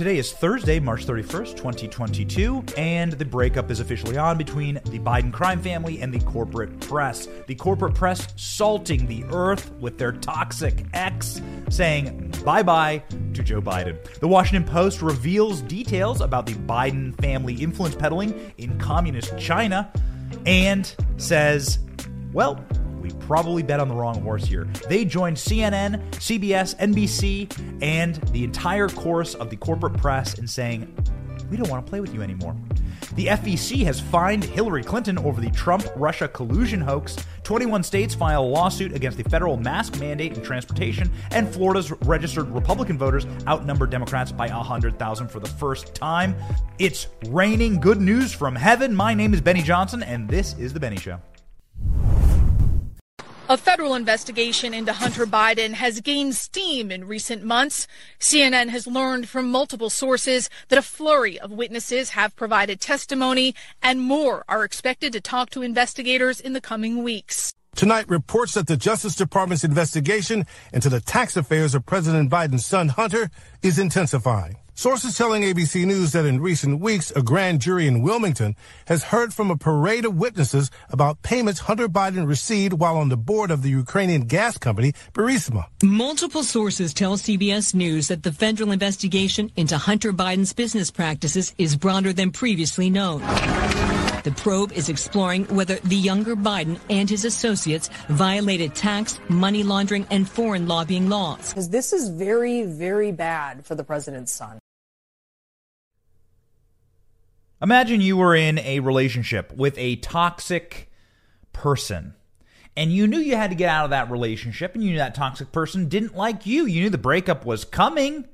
Today is Thursday, March 31st, 2022, and the breakup is officially on between the Biden crime family and the corporate press. The corporate press salting the earth with their toxic X, saying bye bye to Joe Biden. The Washington Post reveals details about the Biden family influence peddling in communist China and says, well, we probably bet on the wrong horse here. They joined CNN, CBS, NBC, and the entire course of the corporate press in saying, we don't want to play with you anymore. The FEC has fined Hillary Clinton over the Trump Russia collusion hoax. 21 states file a lawsuit against the federal mask mandate in transportation, and Florida's registered Republican voters outnumber Democrats by 100,000 for the first time. It's raining good news from heaven. My name is Benny Johnson, and this is The Benny Show. A federal investigation into Hunter Biden has gained steam in recent months. CNN has learned from multiple sources that a flurry of witnesses have provided testimony and more are expected to talk to investigators in the coming weeks. Tonight reports that the Justice Department's investigation into the tax affairs of President Biden's son Hunter is intensifying. Sources telling ABC News that in recent weeks, a grand jury in Wilmington has heard from a parade of witnesses about payments Hunter Biden received while on the board of the Ukrainian gas company, Burisma. Multiple sources tell CBS News that the federal investigation into Hunter Biden's business practices is broader than previously known. The probe is exploring whether the younger Biden and his associates violated tax, money laundering, and foreign lobbying laws. Because this is very, very bad for the president's son. Imagine you were in a relationship with a toxic person and you knew you had to get out of that relationship and you knew that toxic person didn't like you. You knew the breakup was coming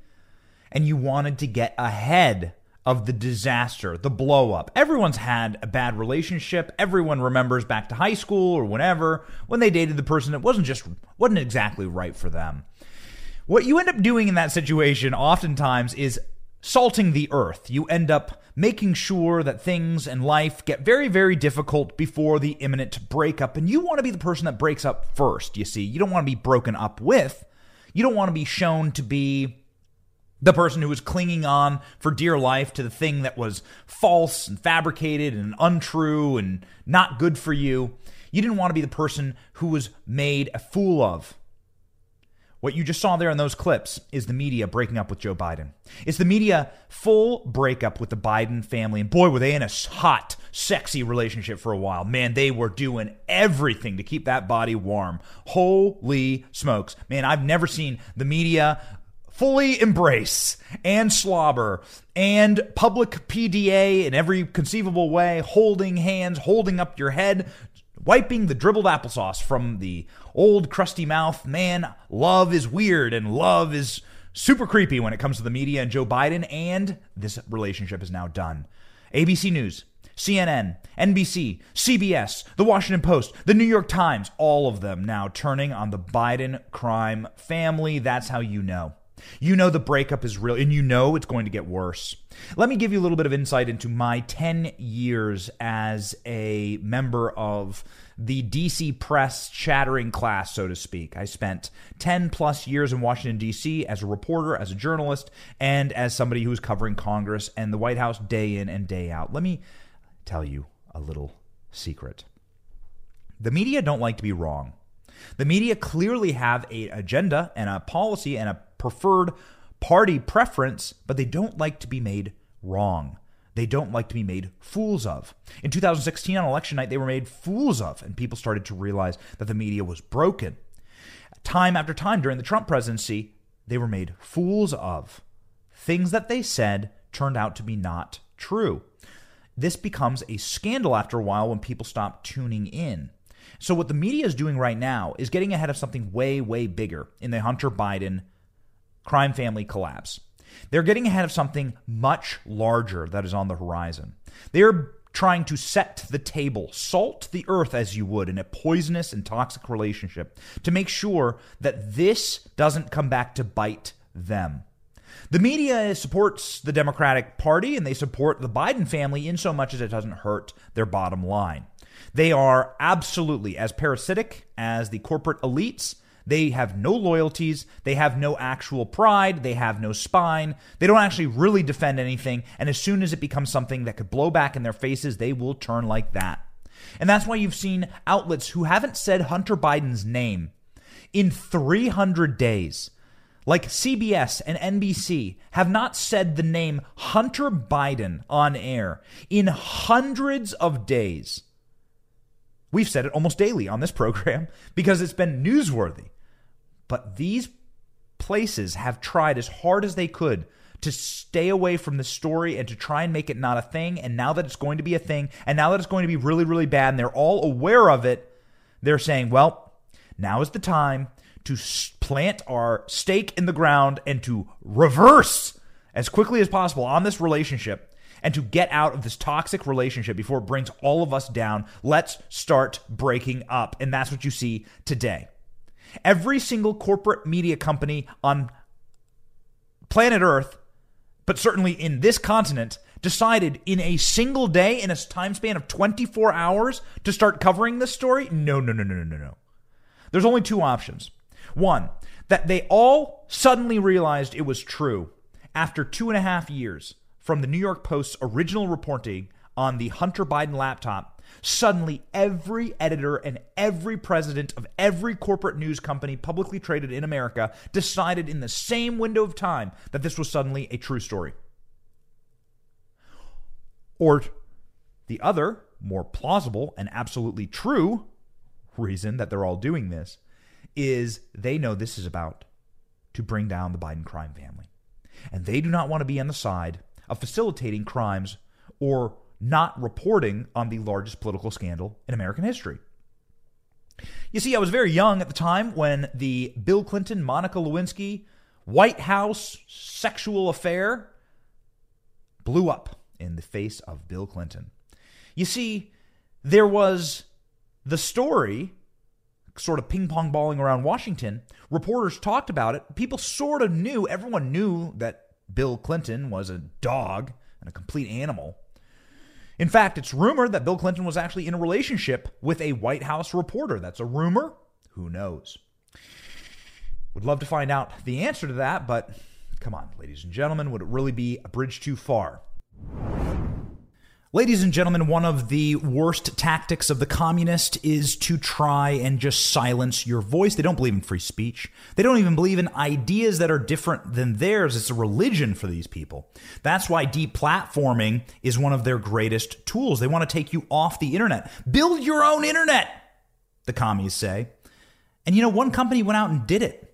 and you wanted to get ahead of the disaster, the blow up. Everyone's had a bad relationship. Everyone remembers back to high school or whenever when they dated the person that wasn't just wasn't exactly right for them. What you end up doing in that situation oftentimes is salting the earth. You end up making sure that things in life get very, very difficult before the imminent breakup. And you want to be the person that breaks up first, you see. You don't want to be broken up with. You don't want to be shown to be the person who was clinging on for dear life to the thing that was false and fabricated and untrue and not good for you. You didn't want to be the person who was made a fool of what you just saw there in those clips is the media breaking up with Joe Biden. It's the media full breakup with the Biden family. And boy, were they in a hot, sexy relationship for a while. Man, they were doing everything to keep that body warm. Holy smokes. Man, I've never seen the media fully embrace and slobber and public PDA in every conceivable way, holding hands, holding up your head, wiping the dribbled applesauce from the old crusty mouth. Man, love is weird and love is super creepy when it comes to the media and Joe Biden, and this relationship is now done. ABC News, CNN, NBC, CBS, The Washington Post, The New York Times, all of them now turning on the Biden crime family. That's how you know. You know the breakup is real, and you know it's going to get worse. Let me give you a little bit of insight into my 10 years as a member of the DC press chattering class, so to speak. I spent 10 plus years in Washington, D.C. as a reporter, as a journalist, and as somebody who was covering Congress and the White House day in and day out. Let me tell you a little secret. The media don't like to be wrong. The media clearly have a agenda and a policy and a preferred party preference, but they don't like to be made wrong. They don't like to be made fools of. In 2016, on election night, they were made fools of, and people started to realize that the media was broken. Time after time during the Trump presidency, they were made fools of. Things that they said turned out to be not true. This becomes a scandal after a while when people stop tuning in. So, what the media is doing right now is getting ahead of something way, way bigger in the Hunter Biden crime family collapse. They're getting ahead of something much larger that is on the horizon. They're trying to set the table, salt the earth as you would in a poisonous and toxic relationship to make sure that this doesn't come back to bite them. The media supports the Democratic Party and they support the Biden family in so much as it doesn't hurt their bottom line. They are absolutely as parasitic as the corporate elites They have no loyalties. They have no actual pride. They have no spine. They don't actually really defend anything. And as soon as it becomes something that could blow back in their faces, they will turn like that. And that's why you've seen outlets who haven't said Hunter Biden's name in 300 days, like CBS and NBC, have not said the name Hunter Biden on air in hundreds of days. We've said it almost daily on this program because it's been newsworthy. But these places have tried as hard as they could to stay away from the story and to try and make it not a thing. And now that it's going to be a thing, and now that it's going to be really, really bad, and they're all aware of it, they're saying, well, now is the time to plant our stake in the ground and to reverse as quickly as possible on this relationship and to get out of this toxic relationship before it brings all of us down. Let's start breaking up. And that's what you see today. Every single corporate media company on planet Earth, but certainly in this continent, decided in a single day, in a time span of 24 hours, to start covering this story? No, no, no, no, no, no. There's only two options. One, that they all suddenly realized it was true after two and a half years from the New York Post's original reporting on the Hunter Biden laptop, suddenly every editor and every president of every corporate news company publicly traded in America decided in the same window of time that this was suddenly a true story. Or the other, more plausible and absolutely true reason that they're all doing this is they know this is about to bring down the Biden crime family. And they do not want to be on the side of facilitating crimes or not reporting on the largest political scandal in American history. You see, I was very young at the time when the Bill Clinton, Monica Lewinsky White House sexual affair blew up in the face of Bill Clinton. You see, there was the story sort of ping pong balling around Washington. Reporters talked about it. People sort of knew, everyone knew that Bill Clinton was a dog and a complete animal. In fact, it's rumored that Bill Clinton was actually in a relationship with a White House reporter. That's a rumor. Who knows? Would love to find out the answer to that, but come on, ladies and gentlemen, would it really be a bridge too far? Ladies and gentlemen, one of the worst tactics of the communist is to try and just silence your voice. They don't believe in free speech. They don't even believe in ideas that are different than theirs. It's a religion for these people. That's why deplatforming is one of their greatest tools. They want to take you off the internet. Build your own internet, the commies say. And you know, one company went out and did it.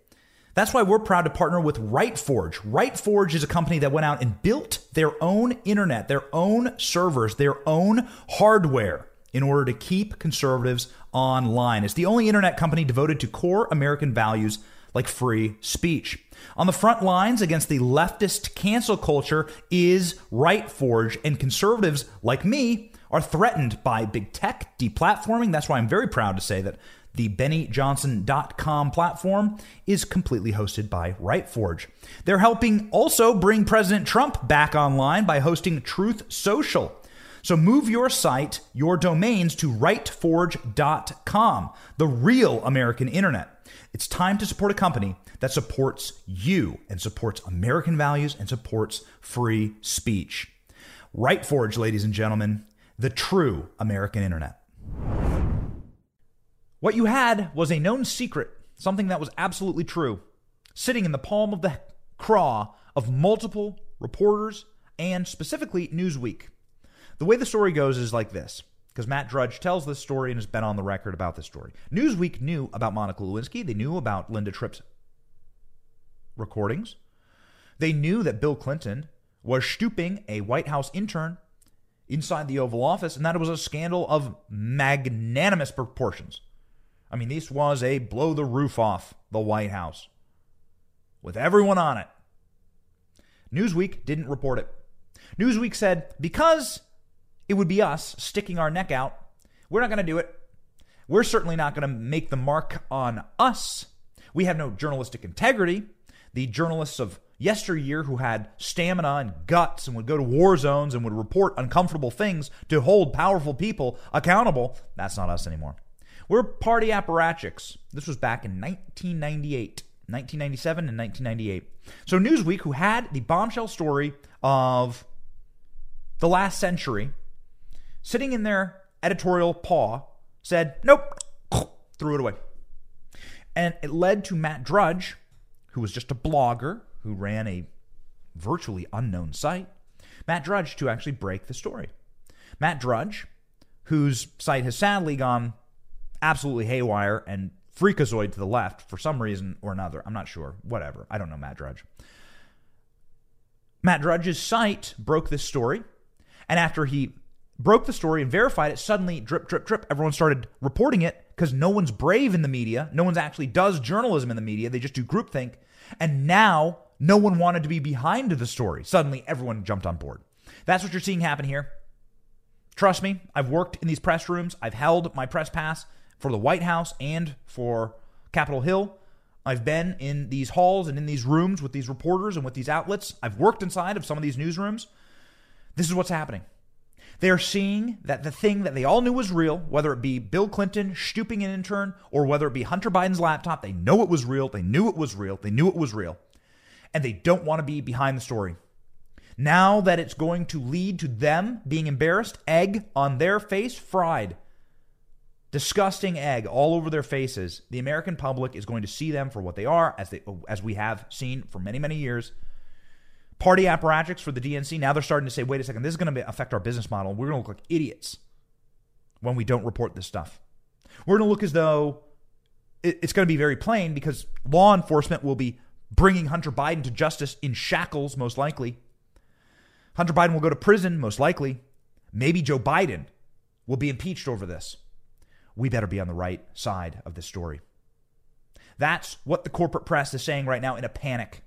That's why we're proud to partner with RightForge. RightForge is a company that went out and built their own internet, their own servers, their own hardware in order to keep conservatives online. It's the only internet company devoted to core American values like free speech. On the front lines against the leftist cancel culture is RightForge, and conservatives like me are threatened by big tech deplatforming. That's why I'm very proud to say that the BennyJohnson.com platform is completely hosted by RightForge. They're helping also bring President Trump back online by hosting Truth Social. So move your site, your domains to rightforge.com, the real American internet. It's time to support a company that supports you and supports American values and supports free speech. RightForge, ladies and gentlemen, the true American internet. What you had was a known secret, something that was absolutely true, sitting in the palm of the craw of multiple reporters and specifically Newsweek. The way the story goes is like this because Matt Drudge tells this story and has been on the record about this story. Newsweek knew about Monica Lewinsky, they knew about Linda Tripp's recordings. They knew that Bill Clinton was stooping a White House intern inside the Oval Office, and that it was a scandal of magnanimous proportions. I mean, this was a blow the roof off the White House with everyone on it. Newsweek didn't report it. Newsweek said, because it would be us sticking our neck out, we're not going to do it. We're certainly not going to make the mark on us. We have no journalistic integrity. The journalists of yesteryear who had stamina and guts and would go to war zones and would report uncomfortable things to hold powerful people accountable, that's not us anymore. We're party apparatchiks. This was back in 1998, 1997, and 1998. So Newsweek, who had the bombshell story of the last century, sitting in their editorial paw, said, nope, threw it away. And it led to Matt Drudge, who was just a blogger who ran a virtually unknown site, Matt Drudge to actually break the story. Matt Drudge, whose site has sadly gone absolutely haywire and freakazoid to the left for some reason or another. I'm not sure. Whatever. I don't know Matt Drudge. Matt Drudge's site broke this story. And after he broke the story and verified it, suddenly, drip, drip, drip, everyone started reporting it because no one's brave in the media. No one's actually does journalism in the media. They just do groupthink. And now no one wanted to be behind the story. Suddenly, everyone jumped on board. That's what you're seeing happen here. Trust me, I've worked in these press rooms. I've held my press pass for the White House and for Capitol Hill. I've been in these halls and in these rooms with these reporters and with these outlets. I've worked inside of some of these newsrooms. This is what's happening. They are seeing that the thing that they all knew was real, whether it be Bill Clinton stooping an intern or whether it be Hunter Biden's laptop, they know it was real. They knew it was real. They knew it was real. And they don't want to be behind the story. Now that it's going to lead to them being embarrassed, egg on their face, fried. Disgusting egg all over their faces. The American public is going to see them for what they are, as they as we have seen for many, many years. Party apparatchiks for the DNC. Now they're starting to say, wait a second, this is going to affect our business model. We're going to look like idiots when we don't report this stuff. We're going to look as though it's going to be very plain because law enforcement will be bringing Hunter Biden to justice in shackles, most likely. Hunter Biden will go to prison, most likely. Maybe Joe Biden will be impeached over this. We better be on the right side of this story. That's what the corporate press is saying right now in a panic.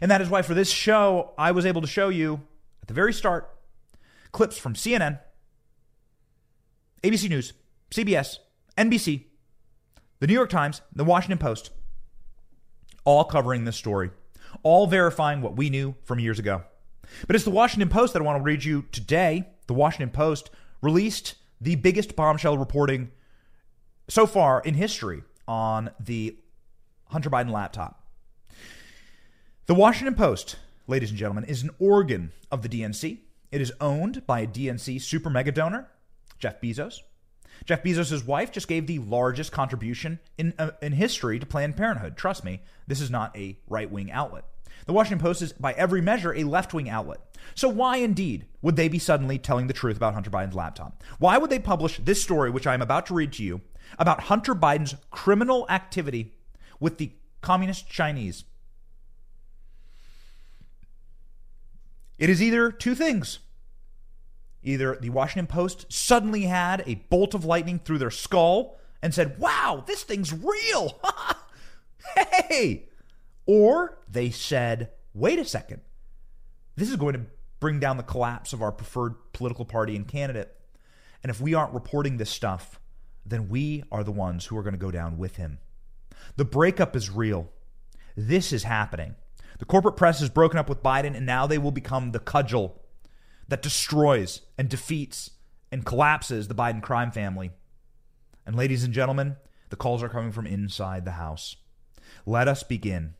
And that is why for this show, I was able to show you at the very start clips from CNN, ABC News, CBS, NBC, the New York Times, the Washington Post, all covering this story, all verifying what we knew from years ago. But it's the Washington Post that I want to read you today. The Washington Post released the biggest bombshell reporting so far in history on the Hunter Biden laptop. The Washington Post, ladies and gentlemen, is an organ of the DNC. It is owned by a DNC super mega donor, Jeff Bezos. Jeff Bezos' wife just gave the largest contribution in, uh, in history to Planned Parenthood. Trust me, this is not a right wing outlet. The Washington Post is, by every measure, a left wing outlet. So, why indeed would they be suddenly telling the truth about Hunter Biden's laptop? Why would they publish this story, which I am about to read to you, about Hunter Biden's criminal activity with the communist Chinese? It is either two things. Either the Washington Post suddenly had a bolt of lightning through their skull and said, Wow, this thing's real. hey, or they said, wait a second, this is going to bring down the collapse of our preferred political party and candidate. And if we aren't reporting this stuff, then we are the ones who are going to go down with him. The breakup is real. This is happening. The corporate press has broken up with Biden, and now they will become the cudgel that destroys and defeats and collapses the Biden crime family. And, ladies and gentlemen, the calls are coming from inside the House. Let us begin.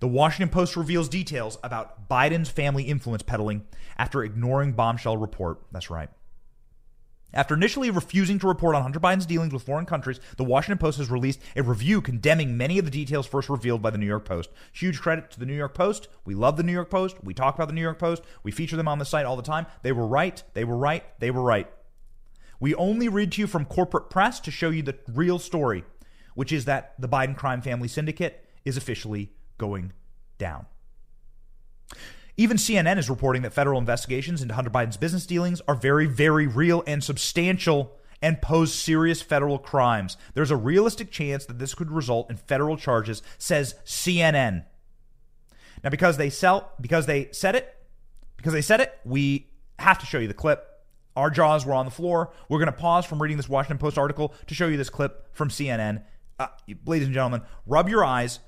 The Washington Post reveals details about Biden's family influence peddling after ignoring bombshell report. That's right. After initially refusing to report on Hunter Biden's dealings with foreign countries, the Washington Post has released a review condemning many of the details first revealed by the New York Post. Huge credit to the New York Post. We love the New York Post. We talk about the New York Post. We feature them on the site all the time. They were right. They were right. They were right. We only read to you from corporate press to show you the real story, which is that the Biden crime family syndicate is officially going down. Even CNN is reporting that federal investigations into Hunter Biden's business dealings are very, very real and substantial and pose serious federal crimes. There's a realistic chance that this could result in federal charges, says CNN. Now, because they sell, because they said it, because they said it, we have to show you the clip. Our jaws were on the floor. We're going to pause from reading this Washington Post article to show you this clip from CNN. Uh, ladies and gentlemen, rub your eyes,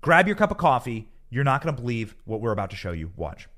grab your cup of coffee. You're not going to believe what we're about to show you. Watch.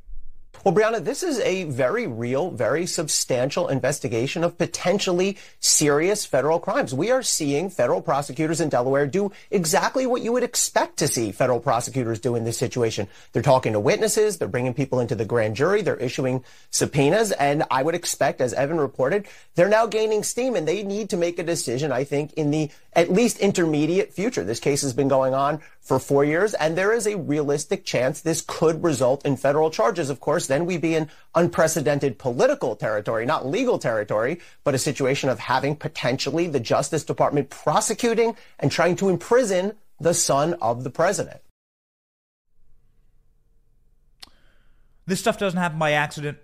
Well, Brianna, this is a very real, very substantial investigation of potentially serious federal crimes. We are seeing federal prosecutors in Delaware do exactly what you would expect to see federal prosecutors do in this situation. They're talking to witnesses, they're bringing people into the grand jury, they're issuing subpoenas, and I would expect, as Evan reported, they're now gaining steam and they need to make a decision, I think, in the at least intermediate future. This case has been going on for four years, and there is a realistic chance this could result in federal charges. Of course, then we'd be in unprecedented political territory, not legal territory, but a situation of having potentially the Justice Department prosecuting and trying to imprison the son of the president. This stuff doesn't happen by accident.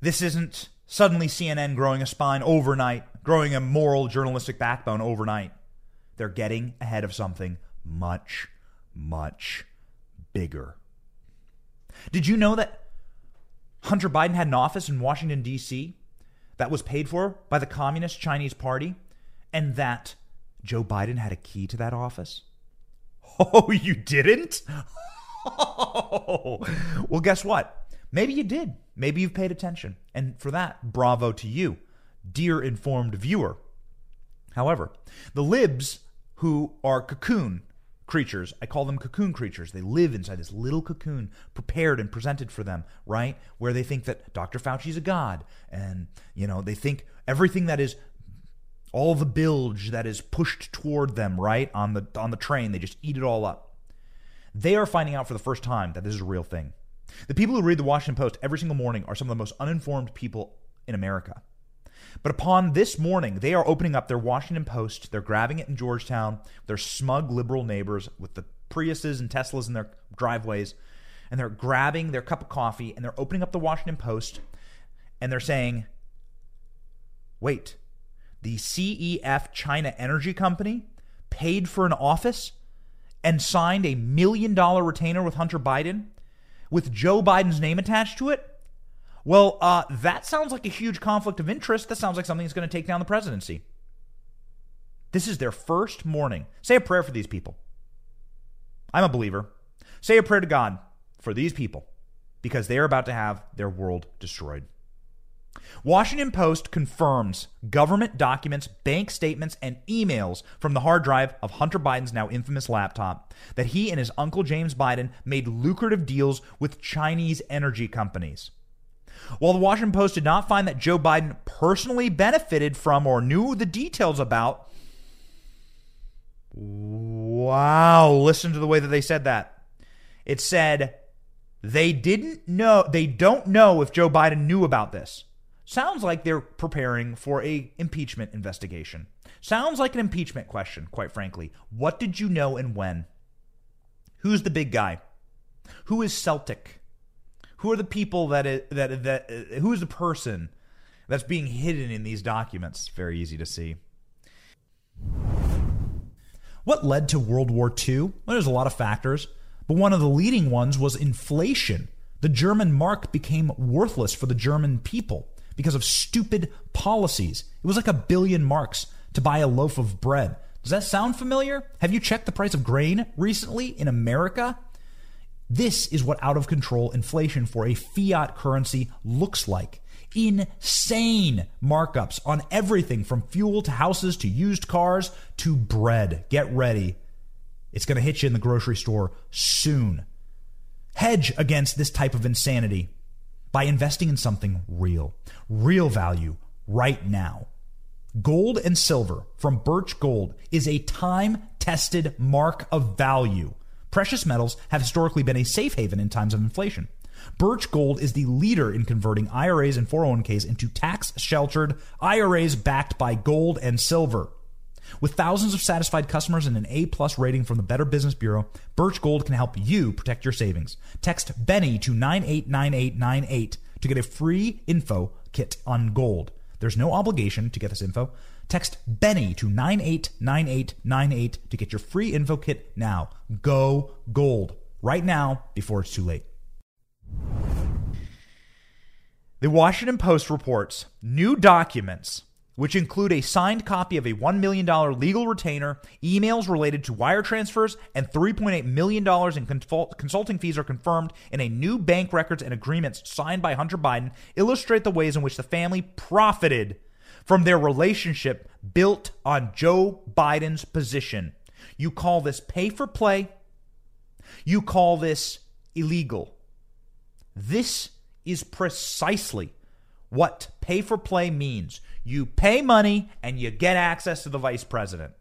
This isn't suddenly CNN growing a spine overnight, growing a moral journalistic backbone overnight. They're getting ahead of something much, much bigger. Did you know that Hunter Biden had an office in Washington, D.C. that was paid for by the Communist Chinese Party and that Joe Biden had a key to that office? Oh, you didn't? Well, guess what? Maybe you did. Maybe you've paid attention. And for that, bravo to you, dear informed viewer. However, the libs who are cocoon creatures. I call them cocoon creatures. They live inside this little cocoon prepared and presented for them, right? Where they think that Dr. Fauci's a god and, you know, they think everything that is all the bilge that is pushed toward them, right? On the on the train, they just eat it all up. They are finding out for the first time that this is a real thing. The people who read the Washington Post every single morning are some of the most uninformed people in America. But upon this morning, they are opening up their Washington Post. They're grabbing it in Georgetown. Their smug liberal neighbors with the Priuses and Teslas in their driveways. And they're grabbing their cup of coffee and they're opening up the Washington Post and they're saying, wait, the CEF China Energy Company paid for an office and signed a million dollar retainer with Hunter Biden with Joe Biden's name attached to it? Well, uh, that sounds like a huge conflict of interest. That sounds like something that's going to take down the presidency. This is their first morning. Say a prayer for these people. I'm a believer. Say a prayer to God for these people because they are about to have their world destroyed. Washington Post confirms government documents, bank statements, and emails from the hard drive of Hunter Biden's now infamous laptop that he and his uncle James Biden made lucrative deals with Chinese energy companies. While the Washington Post did not find that Joe Biden personally benefited from or knew the details about, wow, listen to the way that they said that. It said they didn't know, they don't know if Joe Biden knew about this. Sounds like they're preparing for a impeachment investigation. Sounds like an impeachment question, quite frankly. What did you know and when? Who's the big guy? Who is Celtic? Who are the people that it, that that uh, who is the person that's being hidden in these documents? Very easy to see. What led to World War II? Well, there's a lot of factors, but one of the leading ones was inflation. The German mark became worthless for the German people because of stupid policies. It was like a billion marks to buy a loaf of bread. Does that sound familiar? Have you checked the price of grain recently in America? This is what out of control inflation for a fiat currency looks like. Insane markups on everything from fuel to houses to used cars to bread. Get ready. It's going to hit you in the grocery store soon. Hedge against this type of insanity by investing in something real, real value right now. Gold and silver from Birch Gold is a time tested mark of value. Precious metals have historically been a safe haven in times of inflation. Birch Gold is the leader in converting IRAs and 401ks into tax sheltered IRAs backed by gold and silver. With thousands of satisfied customers and an A plus rating from the Better Business Bureau, Birch Gold can help you protect your savings. Text Benny to 989898 to get a free info kit on gold. There's no obligation to get this info. Text Benny to 989898 to get your free info kit now. Go gold right now before it's too late. The Washington Post reports new documents which include a signed copy of a $1 million legal retainer, emails related to wire transfers, and $3.8 million in consult- consulting fees are confirmed in a new bank records and agreements signed by Hunter Biden, illustrate the ways in which the family profited from their relationship built on Joe Biden's position. You call this pay for play, you call this illegal. This is precisely what pay for play means. You pay money and you get access to the vice president.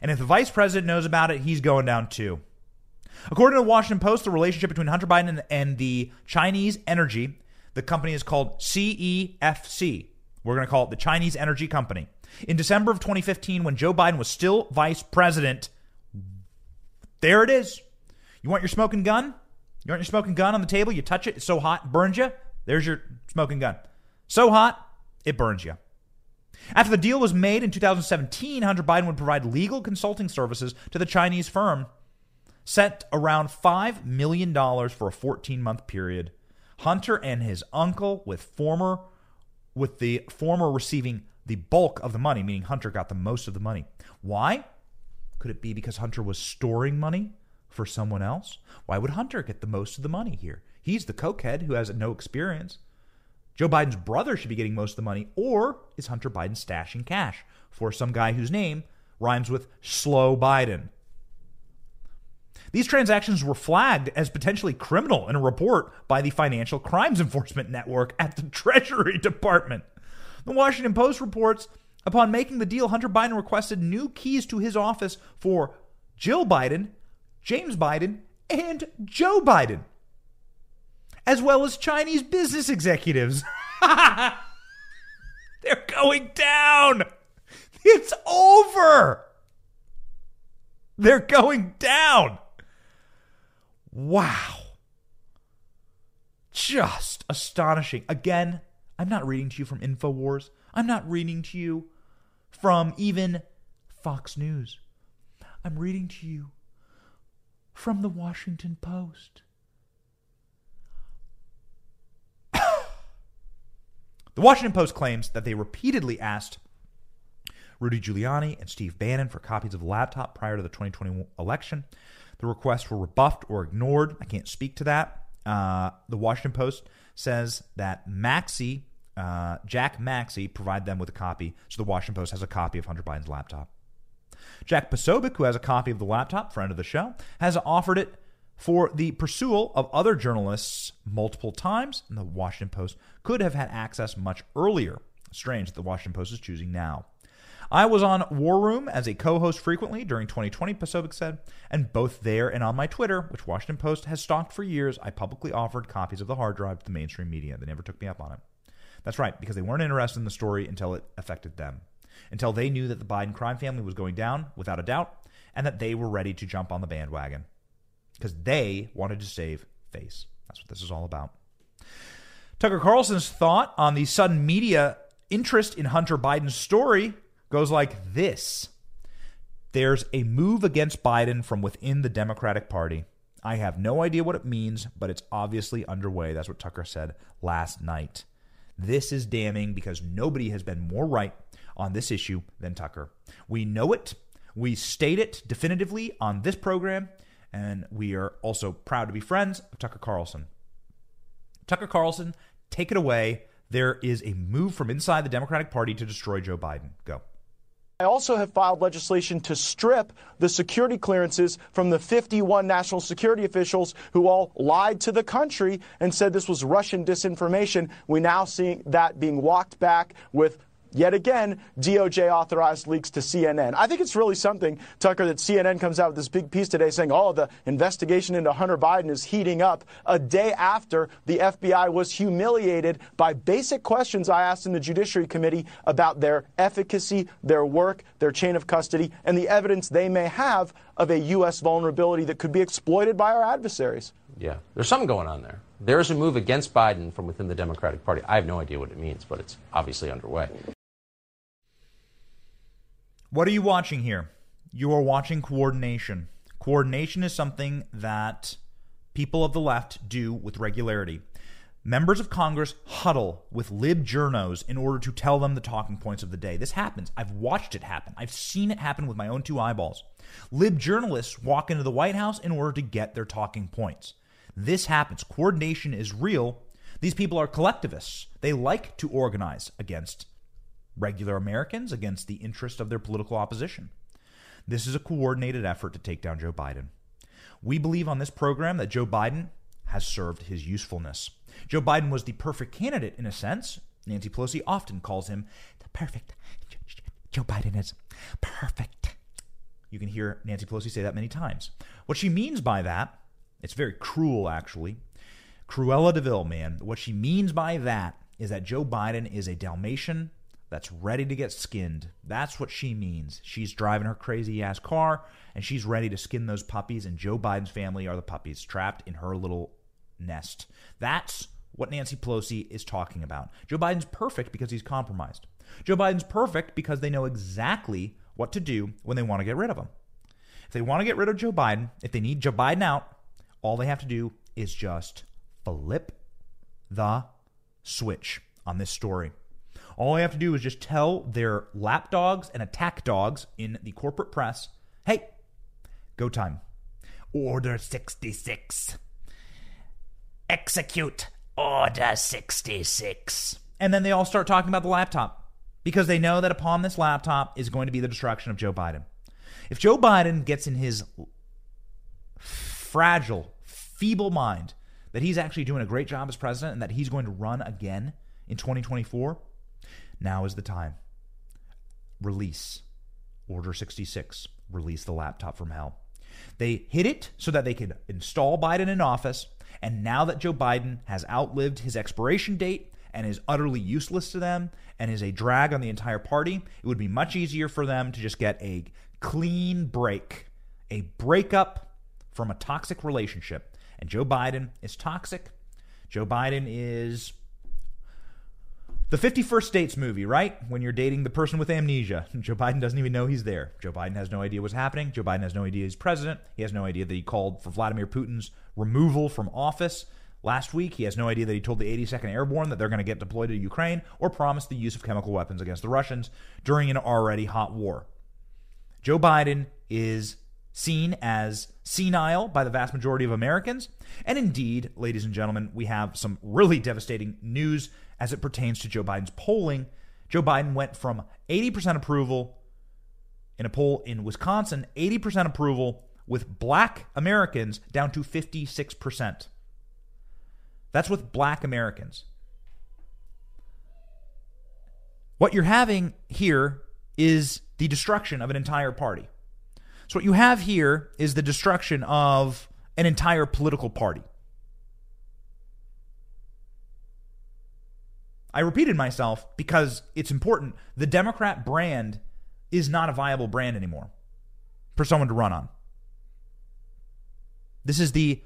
And if the vice president knows about it, he's going down too. According to the Washington Post, the relationship between Hunter Biden and the Chinese Energy, the company is called CEFC. We're going to call it the Chinese Energy Company. In December of 2015, when Joe Biden was still vice president, there it is. You want your smoking gun? You want your smoking gun on the table? You touch it, it's so hot, it burns you. There's your smoking gun. So hot, it burns you. After the deal was made in 2017, Hunter Biden would provide legal consulting services to the Chinese firm, set around $5 million for a 14 month period. Hunter and his uncle, with former with the former receiving the bulk of the money, meaning Hunter got the most of the money. Why? Could it be because Hunter was storing money for someone else? Why would Hunter get the most of the money here? He's the cokehead who has no experience. Joe Biden's brother should be getting most of the money, or is Hunter Biden stashing cash for some guy whose name rhymes with Slow Biden? These transactions were flagged as potentially criminal in a report by the Financial Crimes Enforcement Network at the Treasury Department. The Washington Post reports upon making the deal, Hunter Biden requested new keys to his office for Jill Biden, James Biden, and Joe Biden as well as Chinese business executives. They're going down. It's over. They're going down. Wow. Just astonishing. Again, I'm not reading to you from InfoWars. I'm not reading to you from even Fox News. I'm reading to you from the Washington Post. The Washington Post claims that they repeatedly asked Rudy Giuliani and Steve Bannon for copies of the laptop prior to the 2020 election. The requests were rebuffed or ignored. I can't speak to that. Uh, the Washington Post says that Maxey, uh, Jack Maxey, provided them with a copy, so the Washington Post has a copy of Hunter Biden's laptop. Jack Posobiec, who has a copy of the laptop, friend of the show, has offered it for the pursuit of other journalists multiple times, and the Washington Post could have had access much earlier. Strange that the Washington Post is choosing now. I was on War Room as a co host frequently during 2020, Posobiec said, and both there and on my Twitter, which Washington Post has stalked for years, I publicly offered copies of the hard drive to the mainstream media. They never took me up on it. That's right, because they weren't interested in the story until it affected them, until they knew that the Biden crime family was going down, without a doubt, and that they were ready to jump on the bandwagon because they wanted to save face. That's what this is all about. Tucker Carlson's thought on the sudden media interest in Hunter Biden's story goes like this There's a move against Biden from within the Democratic Party. I have no idea what it means, but it's obviously underway. That's what Tucker said last night. This is damning because nobody has been more right on this issue than Tucker. We know it. We state it definitively on this program, and we are also proud to be friends of Tucker Carlson. Tucker Carlson, take it away. There is a move from inside the Democratic Party to destroy Joe Biden. Go. I also have filed legislation to strip the security clearances from the 51 national security officials who all lied to the country and said this was Russian disinformation. We now see that being walked back with Yet again, DOJ authorized leaks to CNN. I think it's really something, Tucker, that CNN comes out with this big piece today saying, oh, the investigation into Hunter Biden is heating up a day after the FBI was humiliated by basic questions I asked in the Judiciary Committee about their efficacy, their work, their chain of custody, and the evidence they may have of a U.S. vulnerability that could be exploited by our adversaries. Yeah, there's something going on there. There's a move against Biden from within the Democratic Party. I have no idea what it means, but it's obviously underway. What are you watching here? You are watching coordination. Coordination is something that people of the left do with regularity. Members of Congress huddle with lib journos in order to tell them the talking points of the day. This happens. I've watched it happen. I've seen it happen with my own two eyeballs. Lib journalists walk into the White House in order to get their talking points. This happens. Coordination is real. These people are collectivists. They like to organize against regular Americans, against the interest of their political opposition. This is a coordinated effort to take down Joe Biden. We believe on this program that Joe Biden has served his usefulness. Joe Biden was the perfect candidate in a sense. Nancy Pelosi often calls him the perfect. Joe Biden is perfect. You can hear Nancy Pelosi say that many times. What she means by that, it's very cruel actually. Cruella de Vil, man. What she means by that is that Joe Biden is a Dalmatian that's ready to get skinned. That's what she means. She's driving her crazy ass car and she's ready to skin those puppies, and Joe Biden's family are the puppies trapped in her little nest. That's what Nancy Pelosi is talking about. Joe Biden's perfect because he's compromised. Joe Biden's perfect because they know exactly what to do when they want to get rid of him. If they want to get rid of Joe Biden, if they need Joe Biden out, all they have to do is just flip the switch on this story. All I have to do is just tell their lapdogs and attack dogs in the corporate press hey, go time. Order 66. Execute Order 66. And then they all start talking about the laptop because they know that upon this laptop is going to be the destruction of Joe Biden. If Joe Biden gets in his fragile, feeble mind that he's actually doing a great job as president and that he's going to run again in 2024, now is the time. Release Order 66. Release the laptop from hell. They hid it so that they could install Biden in office. And now that Joe Biden has outlived his expiration date and is utterly useless to them and is a drag on the entire party, it would be much easier for them to just get a clean break, a breakup from a toxic relationship. And Joe Biden is toxic. Joe Biden is the 50 First Dates movie, right? When you're dating the person with amnesia. Joe Biden doesn't even know he's there. Joe Biden has no idea what's happening. Joe Biden has no idea he's president. He has no idea that he called for Vladimir Putin's removal from office last week. He has no idea that he told the 82nd Airborne that they're going to get deployed to Ukraine or promised the use of chemical weapons against the Russians during an already hot war. Joe Biden is seen as senile by the vast majority of Americans. And indeed, ladies and gentlemen, we have some really devastating news as it pertains to Joe Biden's polling. Joe Biden went from 80% approval in a poll in Wisconsin, 80% approval with black Americans down to 56%. That's with black Americans. What you're having here is the destruction of an entire party. So, what you have here is the destruction of an entire political party. I repeated myself because it's important. The Democrat brand is not a viable brand anymore for someone to run on. This is the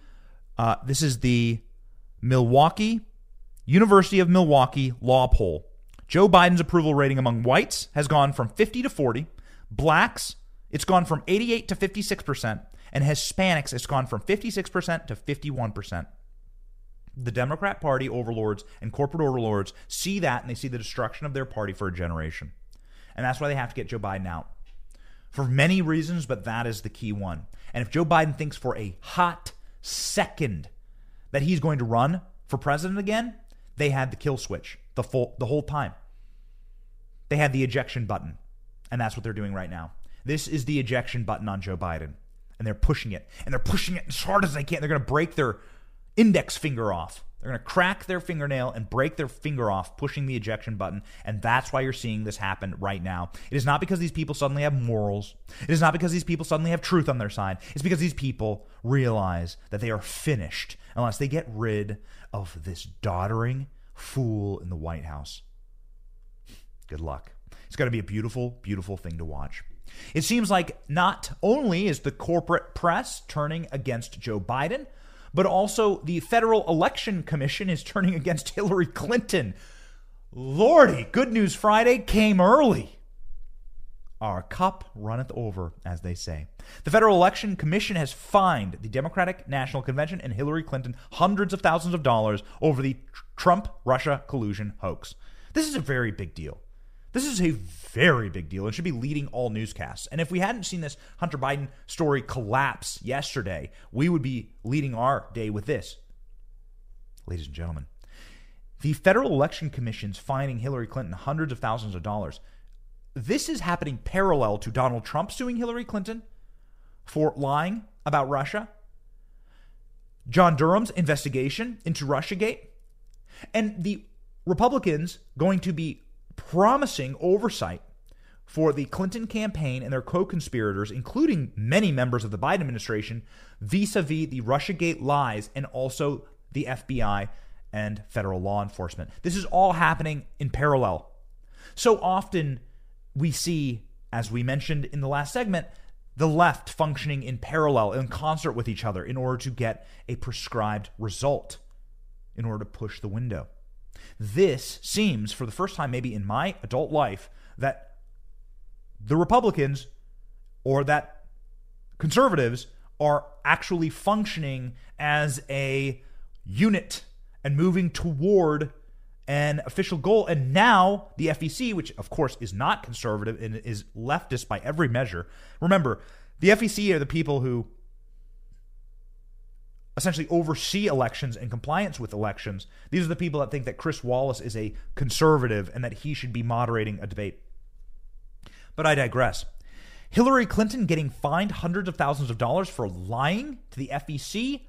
uh, this is the Milwaukee University of Milwaukee law poll. Joe Biden's approval rating among whites has gone from 50 to 40, blacks it's gone from 88 to 56 percent, and Hispanics it's gone from 56 percent to 51 percent the Democrat Party overlords and corporate overlords see that and they see the destruction of their party for a generation. And that's why they have to get Joe Biden out. For many reasons, but that is the key one. And if Joe Biden thinks for a hot second that he's going to run for president again, they had the kill switch the full the whole time. They had the ejection button. And that's what they're doing right now. This is the ejection button on Joe Biden. And they're pushing it. And they're pushing it as hard as they can. They're going to break their index finger off. They're going to crack their fingernail and break their finger off, pushing the ejection button. And that's why you're seeing this happen right now. It is not because these people suddenly have morals. It is not because these people suddenly have truth on their side. It's because these people realize that they are finished unless they get rid of this doddering fool in the White House. Good luck. It's going to be a beautiful, beautiful thing to watch. It seems like not only is the corporate press turning against Joe Biden, but also the Federal Election Commission is turning against Hillary Clinton. Lordy, Good News Friday came early. Our cup runneth over, as they say. The Federal Election Commission has fined the Democratic National Convention and Hillary Clinton hundreds of thousands of dollars over the Trump Russia collusion hoax. This is a very big deal. This is a very big deal and should be leading all newscasts. And if we hadn't seen this Hunter Biden story collapse yesterday, we would be leading our day with this. Ladies and gentlemen, the Federal Election Commission's fining Hillary Clinton hundreds of thousands of dollars this is happening parallel to Donald Trump suing Hillary Clinton for lying about Russia, John Durham's investigation into Russiagate, and the Republicans going to be promising oversight for the Clinton campaign and their co conspirators, including many members of the Biden administration, vis a vis the Russiagate lies and also the FBI and federal law enforcement. This is all happening in parallel. So often, we see, as we mentioned in the last segment, the left functioning in parallel, in concert with each other, in order to get a prescribed result, in order to push the window. This seems, for the first time maybe in my adult life, that the Republicans or that conservatives are actually functioning as a unit and moving toward an official goal. And now the FEC, which of course is not conservative and is leftist by every measure. Remember, the FEC are the people who essentially oversee elections and compliance with elections. These are the people that think that Chris Wallace is a conservative and that he should be moderating a debate. But I digress. Hillary Clinton getting fined hundreds of thousands of dollars for lying to the FEC?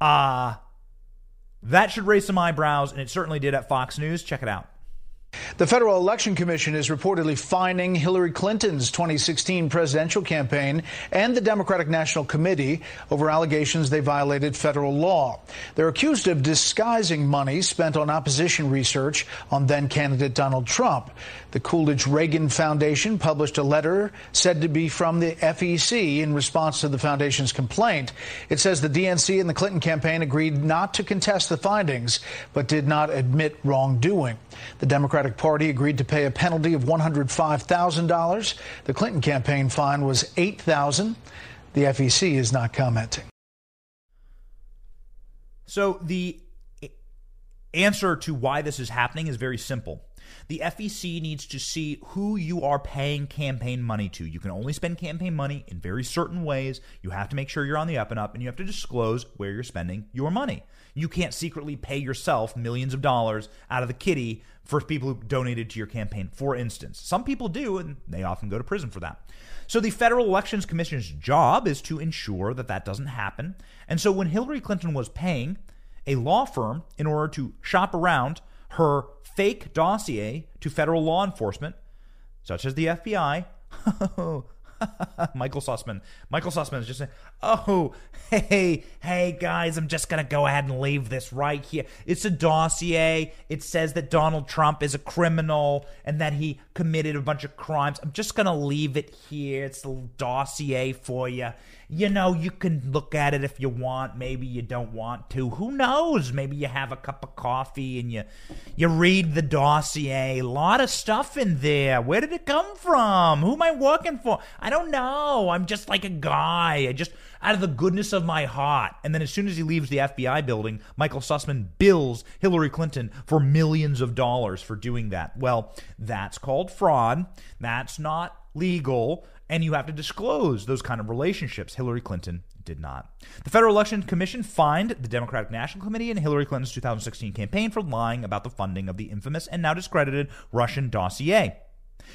Uh, that should raise some eyebrows, and it certainly did at Fox News. Check it out. The Federal Election Commission is reportedly fining Hillary Clinton's 2016 presidential campaign and the Democratic National Committee over allegations they violated federal law. They're accused of disguising money spent on opposition research on then candidate Donald Trump. The Coolidge Reagan Foundation published a letter said to be from the FEC in response to the foundation's complaint. It says the DNC and the Clinton campaign agreed not to contest the findings, but did not admit wrongdoing. The Democratic Party agreed to pay a penalty of $105,000. The Clinton campaign fine was $8,000. The FEC is not commenting. So the answer to why this is happening is very simple. The FEC needs to see who you are paying campaign money to. You can only spend campaign money in very certain ways. You have to make sure you're on the up and up, and you have to disclose where you're spending your money. You can't secretly pay yourself millions of dollars out of the kitty for people who donated to your campaign, for instance. Some people do, and they often go to prison for that. So the Federal Elections Commission's job is to ensure that that doesn't happen. And so when Hillary Clinton was paying a law firm in order to shop around her fake dossier to federal law enforcement, such as the FBI. Michael Sussmann. Michael Sussmann is just saying, "Oh, hey, hey, guys, I'm just gonna go ahead and leave this right here. It's a dossier. It says that Donald Trump is a criminal and that he committed a bunch of crimes. I'm just gonna leave it here. It's a dossier for you you know, you can look at it if you want. Maybe you don't want to. Who knows? Maybe you have a cup of coffee and you you read the dossier. A lot of stuff in there. Where did it come from? Who am I working for? I don't know. I'm just like a guy. I just out of the goodness of my heart. And then as soon as he leaves the FBI building, Michael Sussmann bills Hillary Clinton for millions of dollars for doing that. Well, that's called fraud. That's not legal and you have to disclose those kind of relationships. Hillary Clinton did not. The Federal Election Commission fined the Democratic National Committee and Hillary Clinton's 2016 campaign for lying about the funding of the infamous and now discredited Russian dossier,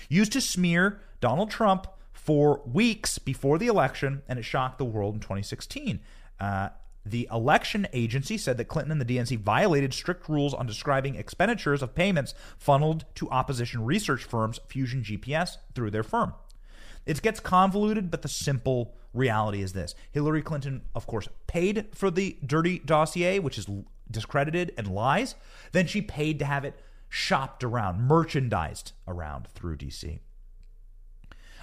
used to smear Donald Trump for weeks before the election, and it shocked the world in 2016. Uh, the election agency said that Clinton and the DNC violated strict rules on describing expenditures of payments funneled to opposition research firms Fusion GPS through their firm. It gets convoluted, but the simple reality is this Hillary Clinton, of course, paid for the dirty dossier, which is discredited and lies. Then she paid to have it shopped around, merchandised around through DC.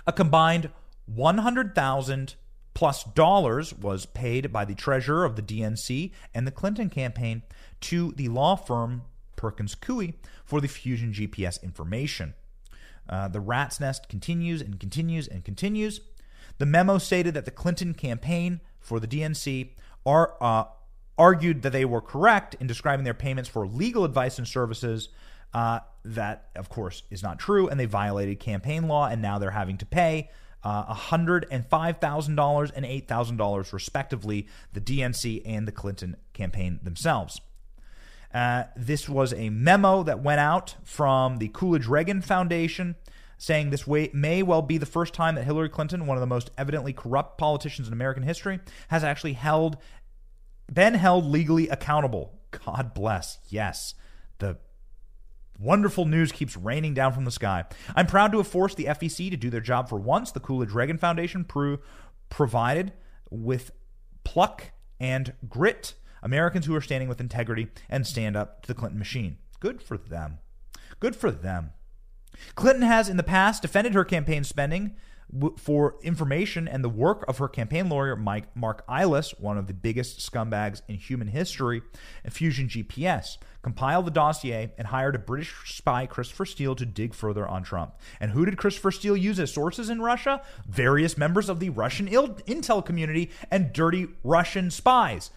A combined 100,000 plus dollars was paid by the treasurer of the DNC and the Clinton campaign to the law firm Perkins Coie for the Fusion GPS information. Uh, the rat's nest continues and continues and continues. The memo stated that the Clinton campaign for the DNC are, uh, argued that they were correct in describing their payments for legal advice and services. Uh, that, of course, is not true, and they violated campaign law, and now they're having to pay uh, $105,000 and $8,000, respectively, the DNC and the Clinton campaign themselves. Uh, this was a memo that went out from the Coolidge Reagan Foundation saying this way may well be the first time that Hillary Clinton, one of the most evidently corrupt politicians in American history, has actually held been held legally accountable. God bless. Yes. The Wonderful news keeps raining down from the sky. I'm proud to have forced the FEC to do their job for once. The Coolidge Reagan Foundation pro- provided with pluck and grit Americans who are standing with integrity and stand up to the Clinton machine. Good for them. Good for them. Clinton has in the past defended her campaign spending for information and the work of her campaign lawyer, Mike Marc Elias, one of the biggest scumbags in human history, and Fusion GPS, compiled the dossier and hired a British spy, Christopher Steele, to dig further on Trump. And who did Christopher Steele use as sources in Russia? Various members of the Russian intel community and dirty Russian spies.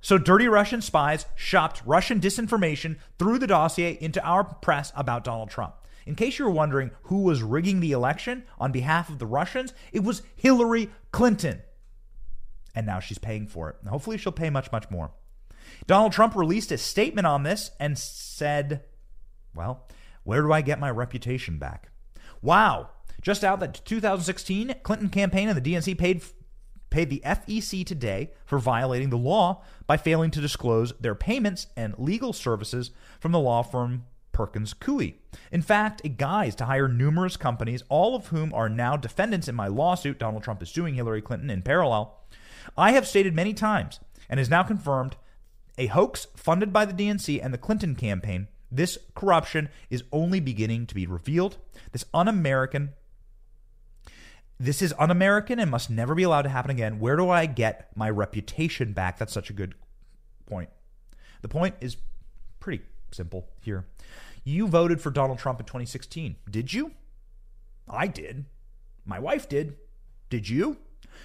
So, dirty Russian spies shopped Russian disinformation through the dossier into our press about Donald Trump. In case you were wondering who was rigging the election on behalf of the Russians, it was Hillary Clinton. And now she's paying for it. Hopefully, she'll pay much, much more. Donald Trump released a statement on this and said, Well, where do I get my reputation back? Wow. Just out that 2016 Clinton campaign and the DNC paid paid the FEC today for violating the law by failing to disclose their payments and legal services from the law firm Perkins Coie. In fact, a guise to hire numerous companies, all of whom are now defendants in my lawsuit Donald Trump is suing Hillary Clinton in parallel. I have stated many times, and is now confirmed, a hoax funded by the DNC and the Clinton campaign. This corruption is only beginning to be revealed. This un American this is un American and must never be allowed to happen again. Where do I get my reputation back? That's such a good point. The point is pretty simple here. You voted for Donald Trump in 2016. Did you? I did. My wife did. Did you?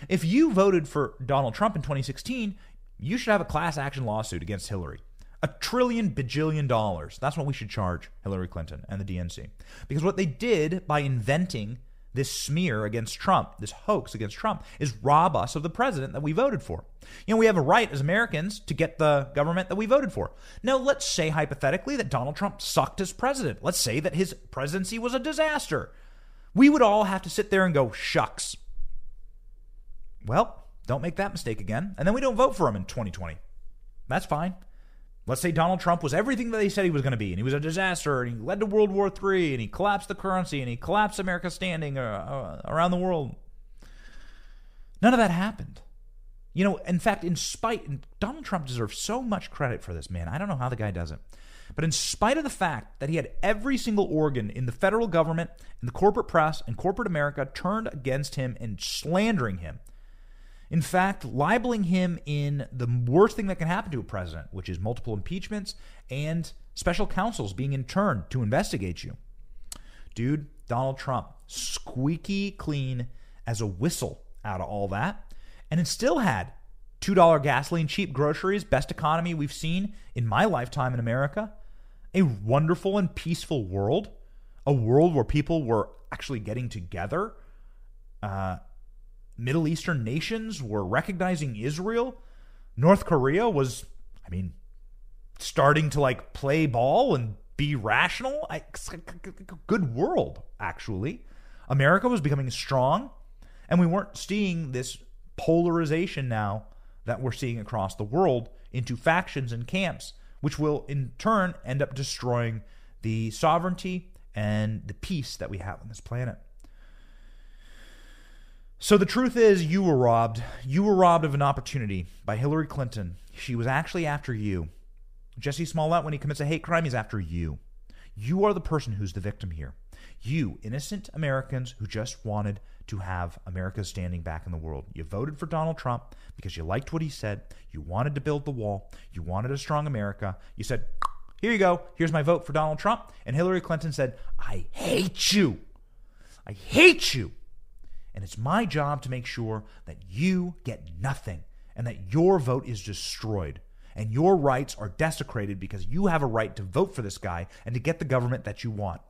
If you voted for Donald Trump in 2016, you should have a class action lawsuit against Hillary. A trillion bajillion dollars. That's what we should charge Hillary Clinton and the DNC. Because what they did by inventing this smear against Trump, this hoax against Trump, is rob us of the president that we voted for. You know, we have a right as Americans to get the government that we voted for. Now, let's say hypothetically that Donald Trump sucked as president. Let's say that his presidency was a disaster. We would all have to sit there and go, shucks. Well, don't make that mistake again. And then we don't vote for him in 2020. That's fine. Let's say Donald Trump was everything that they said he was going to be, and he was a disaster, and he led to World War III, and he collapsed the currency, and he collapsed America's standing uh, uh, around the world. None of that happened. You know, in fact, in spite, Donald Trump deserves so much credit for this, man. I don't know how the guy does it. But in spite of the fact that he had every single organ in the federal government, in the corporate press, and corporate America turned against him and slandering him, in fact, libeling him in the worst thing that can happen to a president, which is multiple impeachments and special counsels being interned to investigate you. Dude, Donald Trump, squeaky clean as a whistle out of all that. And it still had $2 gasoline, cheap groceries, best economy we've seen in my lifetime in America. A wonderful and peaceful world, a world where people were actually getting together. Uh, Middle Eastern nations were recognizing Israel. North Korea was, I mean, starting to like play ball and be rational. I, good world, actually. America was becoming strong, and we weren't seeing this polarization now that we're seeing across the world into factions and camps, which will in turn end up destroying the sovereignty and the peace that we have on this planet. So the truth is, you were robbed. You were robbed of an opportunity by Hillary Clinton. She was actually after you. Jussie Smollett, when he commits a hate crime, he's after you. You are the person who's the victim here. You, innocent Americans who just wanted to have America standing back in the world. You voted for Donald Trump because you liked what he said. You wanted to build the wall. You wanted a strong America. You said, Here you go. Here's my vote for Donald Trump. And Hillary Clinton said, I hate you. I hate you. And it's my job to make sure that you get nothing and that your vote is destroyed and your rights are desecrated because you have a right to vote for this guy and to get the government that you want.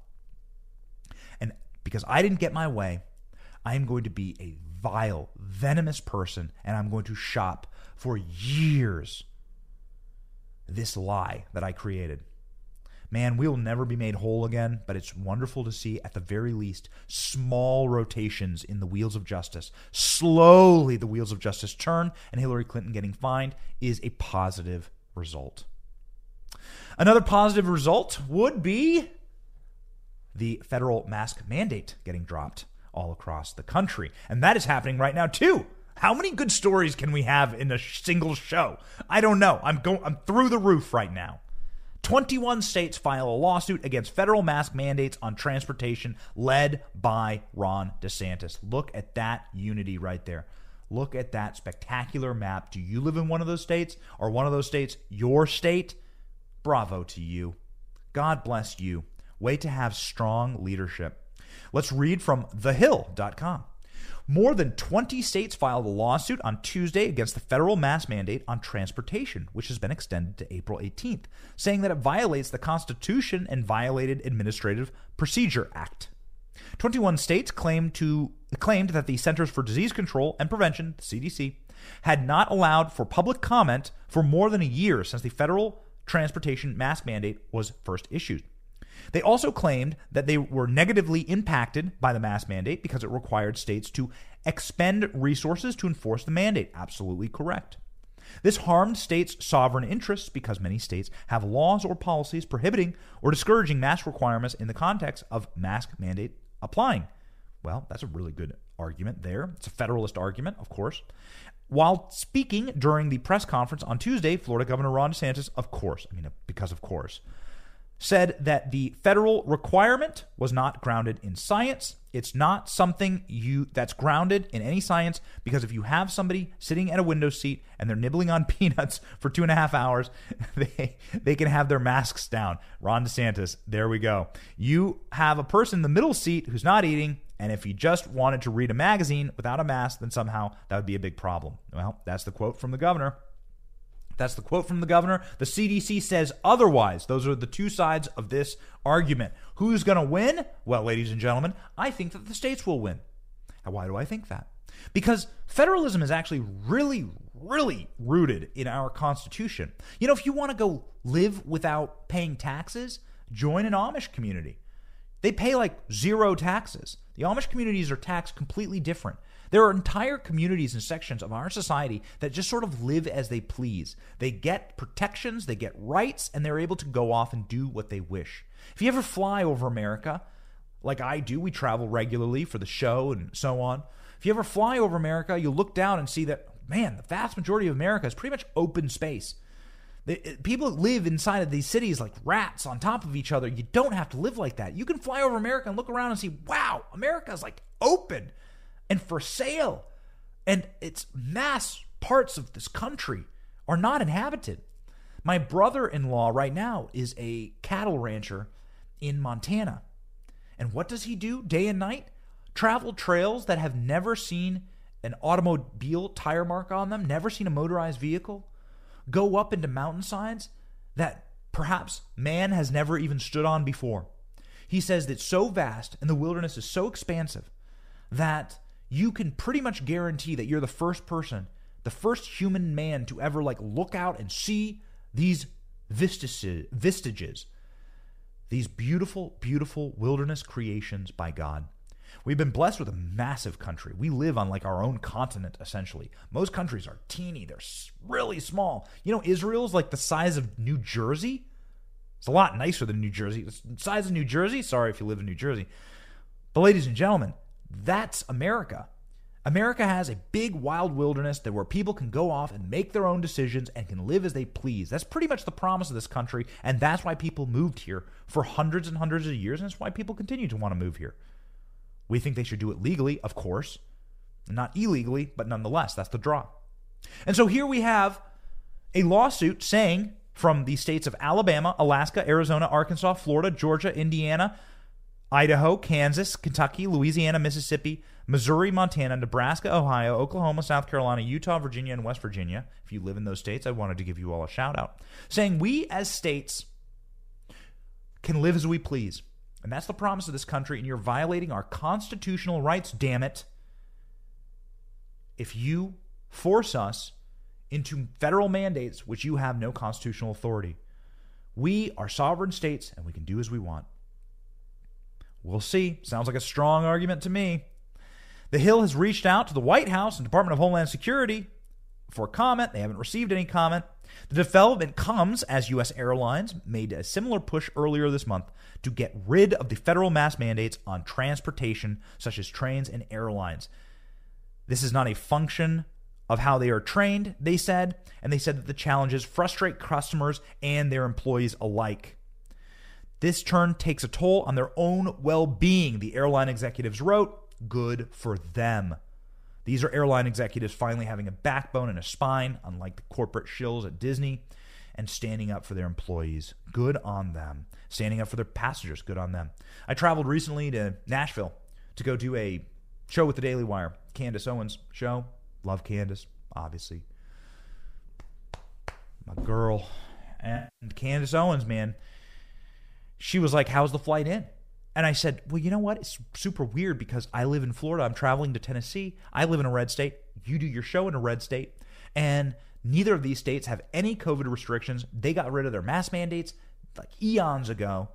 And because I didn't get my way, I am going to be a vile, venomous person and I'm going to shop for years this lie that I created. Man, we will never be made whole again, but it's wonderful to see, at the very least, small rotations in the wheels of justice. Slowly, the wheels of justice turn, and Hillary Clinton getting fined is a positive result. Another positive result would be the federal mask mandate getting dropped all across the country. And that is happening right now, too. How many good stories can we have in a single show? I don't know. I'm going I'm through the roof right now. 21 states file a lawsuit against federal mask mandates on transportation led by Ron DeSantis. Look at that unity right there. Look at that spectacular map. Do you live in one of those states? Or one of those states your state? Bravo to you. God bless you. Way to have strong leadership. Let's read from thehill.com. More than 20 states filed a lawsuit on Tuesday against the federal mask mandate on transportation, which has been extended to April 18th, saying that it violates the Constitution and violated Administrative Procedure Act. 21 states claimed to claimed that the Centers for Disease Control and Prevention, the CDC, had not allowed for public comment for more than a year since the federal transportation mask mandate was first issued. They also claimed that they were negatively impacted by the mask mandate because it required states to expend resources to enforce the mandate. Absolutely correct. This harmed states' sovereign interests because many states have laws or policies prohibiting or discouraging mask requirements in the context of mask mandate applying. Well, that's a really good argument there. It's a federalist argument, of course. While speaking during the press conference on Tuesday, Florida Governor Ron DeSantis, of course, I mean, because of course, said that the federal requirement was not grounded in science. It's not something you that's grounded in any science because if you have somebody sitting at a window seat and they're nibbling on peanuts for two and a half hours, they they can have their masks down. Ron DeSantis, there we go. You have a person in the middle seat who's not eating, and if he just wanted to read a magazine without a mask, then somehow that would be a big problem. Well, that's the quote from the governor. That's the quote from the governor. The CDC says otherwise. Those are the two sides of this argument. Who's going to win? Well, ladies and gentlemen, I think that the states will win. And why do I think that? Because federalism is actually really, really rooted in our Constitution. You know, if you want to go live without paying taxes, join an Amish community. They pay like zero taxes. The Amish communities are taxed completely different. There are entire communities and sections of our society that just sort of live as they please. They get protections, they get rights, and they're able to go off and do what they wish. If you ever fly over America, like I do, we travel regularly for the show and so on. If you ever fly over America, you'll look down and see that, man, the vast majority of America is pretty much open space. People live inside of these cities like rats on top of each other. You don't have to live like that. You can fly over America and look around and see, wow, America is like open and for sale. And its mass parts of this country are not inhabited. My brother in law right now is a cattle rancher in Montana. And what does he do day and night? Travel trails that have never seen an automobile tire mark on them, never seen a motorized vehicle, go up into mountainsides that perhaps man has never even stood on before. He says that so vast and the wilderness is so expansive that you can pretty much guarantee that you're the first person, the first human man to ever like look out and see these vistages these beautiful, beautiful wilderness creations by God. We've been blessed with a massive country. We live on like our own continent, essentially. Most countries are teeny, they're really small. You know, Israel's like the size of New Jersey. It's a lot nicer than New Jersey. The size of New Jersey. Sorry if you live in New Jersey. But, ladies and gentlemen, that's America. America has a big wild wilderness that where people can go off and make their own decisions and can live as they please. That's pretty much the promise of this country, and that's why people moved here for hundreds and hundreds of years, and that's why people continue to want to move here. We think they should do it legally, of course, not illegally, but nonetheless, that's the draw. And so here we have a lawsuit saying from the states of Alabama, Alaska, Arizona, Arkansas, Florida, Georgia, Indiana, Idaho, Kansas, Kentucky, Louisiana, Mississippi, Missouri, Montana, Nebraska, Ohio, Oklahoma, South Carolina, Utah, Virginia, and West Virginia. If you live in those states, I wanted to give you all a shout out. Saying we as states can live as we please. And that's the promise of this country, and you're violating our constitutional rights, damn it. If you force us into federal mandates which you have no constitutional authority. We are sovereign states and we can do as we want. We'll see. Sounds like a strong argument to me. The Hill has reached out to the White House and Department of Homeland Security for comment. They haven't received any comment. The development comes as U.S. airlines made a similar push earlier this month to get rid of the federal mask mandates on transportation, such as trains and airlines. This is not a function of how they are trained, they said, and they said that the challenges frustrate customers and their employees alike. This turn takes a toll on their own well being, the airline executives wrote. Good for them. These are airline executives finally having a backbone and a spine, unlike the corporate shills at Disney, and standing up for their employees. Good on them. Standing up for their passengers. Good on them. I traveled recently to Nashville to go do a show with the Daily Wire, Candace Owens show. Love Candace, obviously. My girl. And Candace Owens, man, she was like, How's the flight in? And I said, Well, you know what? It's super weird because I live in Florida. I'm traveling to Tennessee. I live in a red state. You do your show in a red state. And neither of these states have any COVID restrictions. They got rid of their mask mandates like eons ago.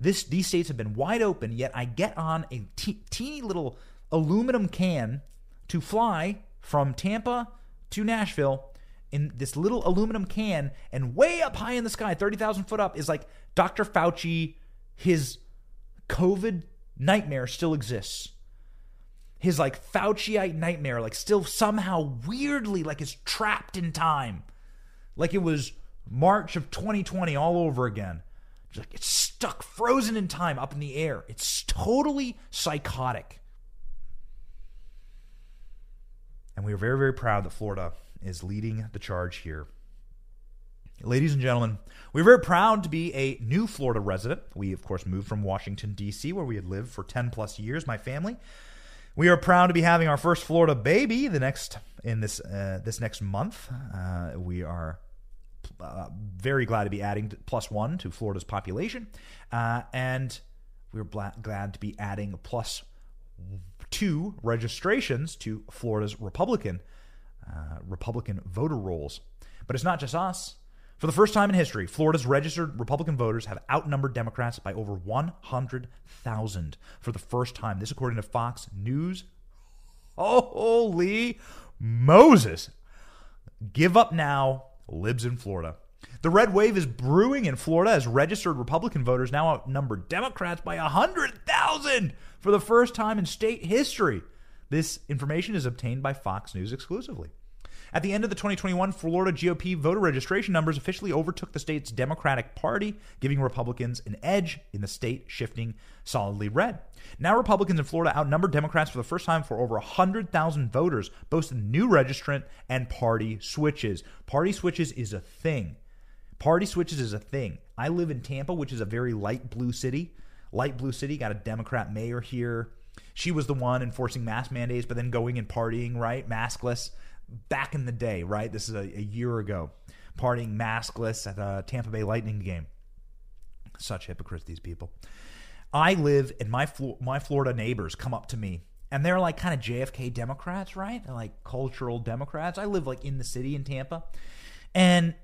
This these states have been wide open, yet I get on a te- teeny little aluminum can to fly from Tampa to Nashville in this little aluminum can, and way up high in the sky, 30,000 foot up, is like Dr. Fauci, his COVID nightmare still exists. His like Fauciite nightmare, like still somehow weirdly like is trapped in time. Like it was March of 2020 all over again. It's like it's stuck frozen in time up in the air. It's totally psychotic. And we are very, very proud that Florida is leading the charge here. Ladies and gentlemen, we're very proud to be a new Florida resident. We, of course, moved from Washington, D.C., where we had lived for 10 plus years, my family. We are proud to be having our first Florida baby the next in this uh, this next month. Uh, we are uh, very glad to be adding plus one to Florida's population, uh, and we're glad to be adding plus two registrations to Florida's Republican uh, Republican voter rolls. But it's not just us. For the first time in history, Florida's registered Republican voters have outnumbered Democrats by over 100,000 for the first time. This, according to Fox News. Holy Moses! Give up now, libs in Florida. The red wave is brewing in Florida as registered Republican voters now outnumber Democrats by 100,000 for the first time in state history. This information is obtained by Fox News exclusively. At the end of the 2021 Florida GOP voter registration numbers officially overtook the state's Democratic Party, giving Republicans an edge in the state shifting solidly red. Now Republicans in Florida outnumber Democrats for the first time for over 100,000 voters, both new registrant and party switches. Party switches is a thing. Party switches is a thing. I live in Tampa, which is a very light blue city. Light blue city, got a Democrat mayor here. She was the one enforcing mask mandates, but then going and partying, right? Maskless back in the day, right? This is a, a year ago. Partying maskless at a Tampa Bay Lightning game. Such hypocrites, these people. I live, and my my Florida neighbors come up to me, and they're like kind of JFK Democrats, right? They're like cultural Democrats. I live like in the city in Tampa, and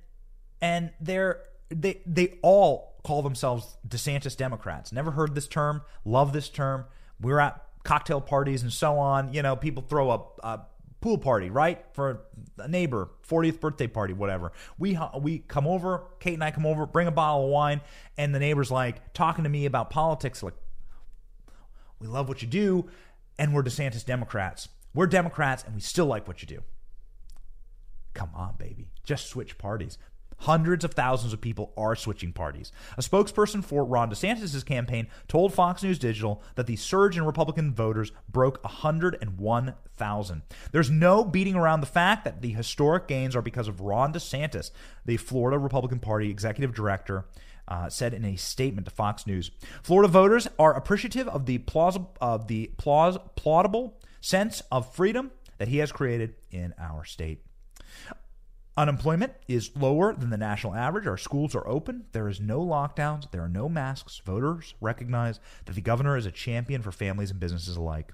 and they're they they all call themselves DeSantis Democrats. Never heard this term. Love this term. We're at cocktail parties and so on. You know, people throw a, a uh, pool party, right? For a neighbor, 40th birthday party, whatever. We we come over, Kate and I come over, bring a bottle of wine, and the neighbor's like talking to me about politics like we love what you do and we're DeSantis Democrats. We're Democrats and we still like what you do. Come on, baby. Just switch parties. Hundreds of thousands of people are switching parties. A spokesperson for Ron DeSantis' campaign told Fox News Digital that the surge in Republican voters broke 101,000. There's no beating around the fact that the historic gains are because of Ron DeSantis, the Florida Republican Party executive director. Uh, said in a statement to Fox News, Florida voters are appreciative of the plausible, of the plaus- plausible sense of freedom that he has created in our state. Unemployment is lower than the national average. Our schools are open. There is no lockdowns. There are no masks. Voters recognize that the governor is a champion for families and businesses alike.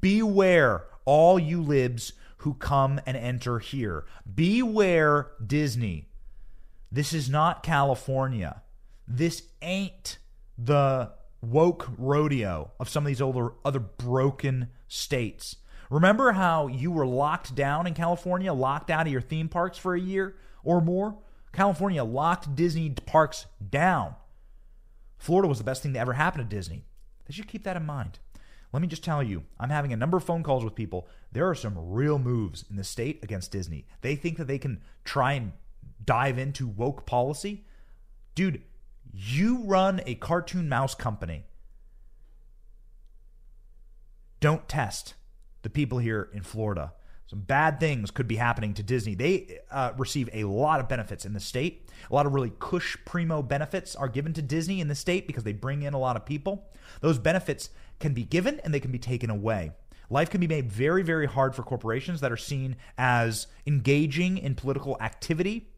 Beware, all you libs who come and enter here. Beware, Disney. This is not California. This ain't the woke rodeo of some of these older, other broken states. Remember how you were locked down in California, locked out of your theme parks for a year or more? California locked Disney parks down. Florida was the best thing that ever happened to Disney. They should keep that in mind. Let me just tell you, I'm having a number of phone calls with people. There are some real moves in the state against Disney. They think that they can try and dive into woke policy. Dude, you run a cartoon mouse company. Don't test the people here in Florida. Some bad things could be happening to Disney. They uh, receive a lot of benefits in the state. A lot of really cush primo benefits are given to Disney in the state because they bring in a lot of people. Those benefits can be given and they can be taken away. Life can be made very, very hard for corporations that are seen as engaging in political activity,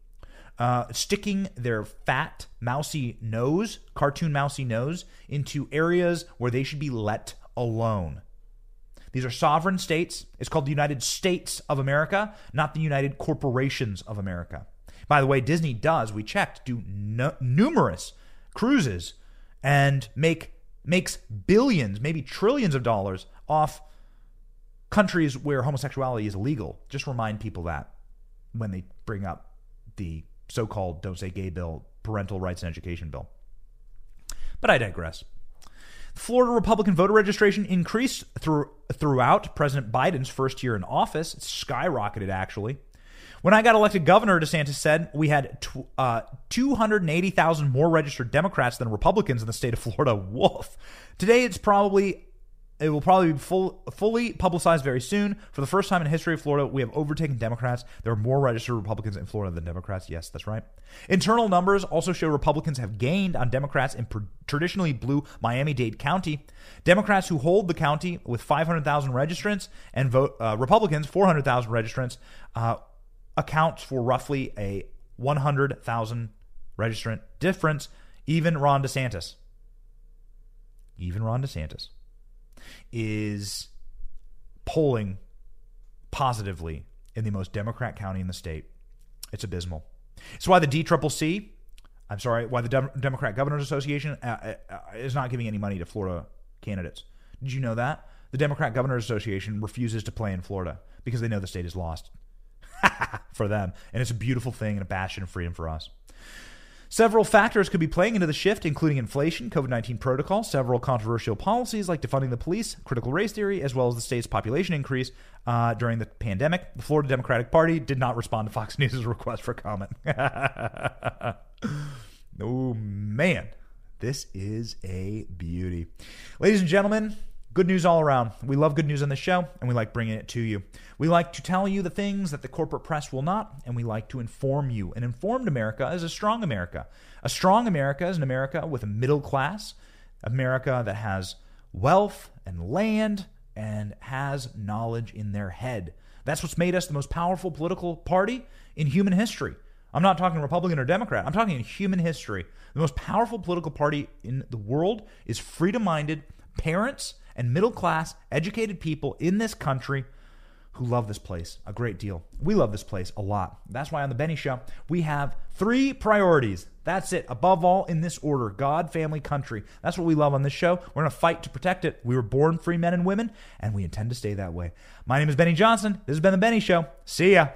uh, sticking their fat, mousy nose, cartoon mousy nose, into areas where they should be let alone. These are sovereign states. It's called the United States of America, not the United Corporations of America. By the way, Disney does, we checked, do numerous cruises and make makes billions, maybe trillions of dollars off countries where homosexuality is illegal. Just remind people that when they bring up the so-called don't say gay bill, parental rights and education bill. But I digress. Florida Republican voter registration increased through, throughout President Biden's first year in office. It skyrocketed, actually. When I got elected governor, DeSantis said we had tw- uh, 280,000 more registered Democrats than Republicans in the state of Florida. Wolf. Today, it's probably it will probably be full, fully publicized very soon. For the first time in history of Florida, we have overtaken Democrats. There are more registered Republicans in Florida than Democrats. Yes, that's right. Internal numbers also show Republicans have gained on Democrats in traditionally blue Miami Dade County. Democrats who hold the county with 500,000 registrants and vote uh, Republicans 400,000 registrants uh, accounts for roughly a 100,000 registrant difference. Even Ron DeSantis. Even Ron DeSantis is polling positively in the most Democrat county in the state. It's abysmal. It's why the DCCC, I'm sorry, why the Dem- Democrat Governors Association uh, uh, is not giving any money to Florida candidates. Did you know that? The Democrat Governors Association refuses to play in Florida because they know the state is lost for them. And it's a beautiful thing and a bastion of freedom for us. Several factors could be playing into the shift, including inflation, COVID 19 protocols, several controversial policies like defunding the police, critical race theory, as well as the state's population increase uh, during the pandemic. The Florida Democratic Party did not respond to Fox News' request for comment. oh, man. This is a beauty. Ladies and gentlemen, Good news all around. We love good news on the show, and we like bringing it to you. We like to tell you the things that the corporate press will not, and we like to inform you. An informed America is a strong America. A strong America is an America with a middle class, America that has wealth and land and has knowledge in their head. That's what's made us the most powerful political party in human history. I'm not talking Republican or Democrat. I'm talking in human history. The most powerful political party in the world is freedom minded parents and middle class, educated people in this country who love this place a great deal. We love this place a lot. That's why on The Benny Show, we have three priorities. That's it. Above all, in this order God, family, country. That's what we love on this show. We're going to fight to protect it. We were born free men and women, and we intend to stay that way. My name is Benny Johnson. This has been The Benny Show. See ya.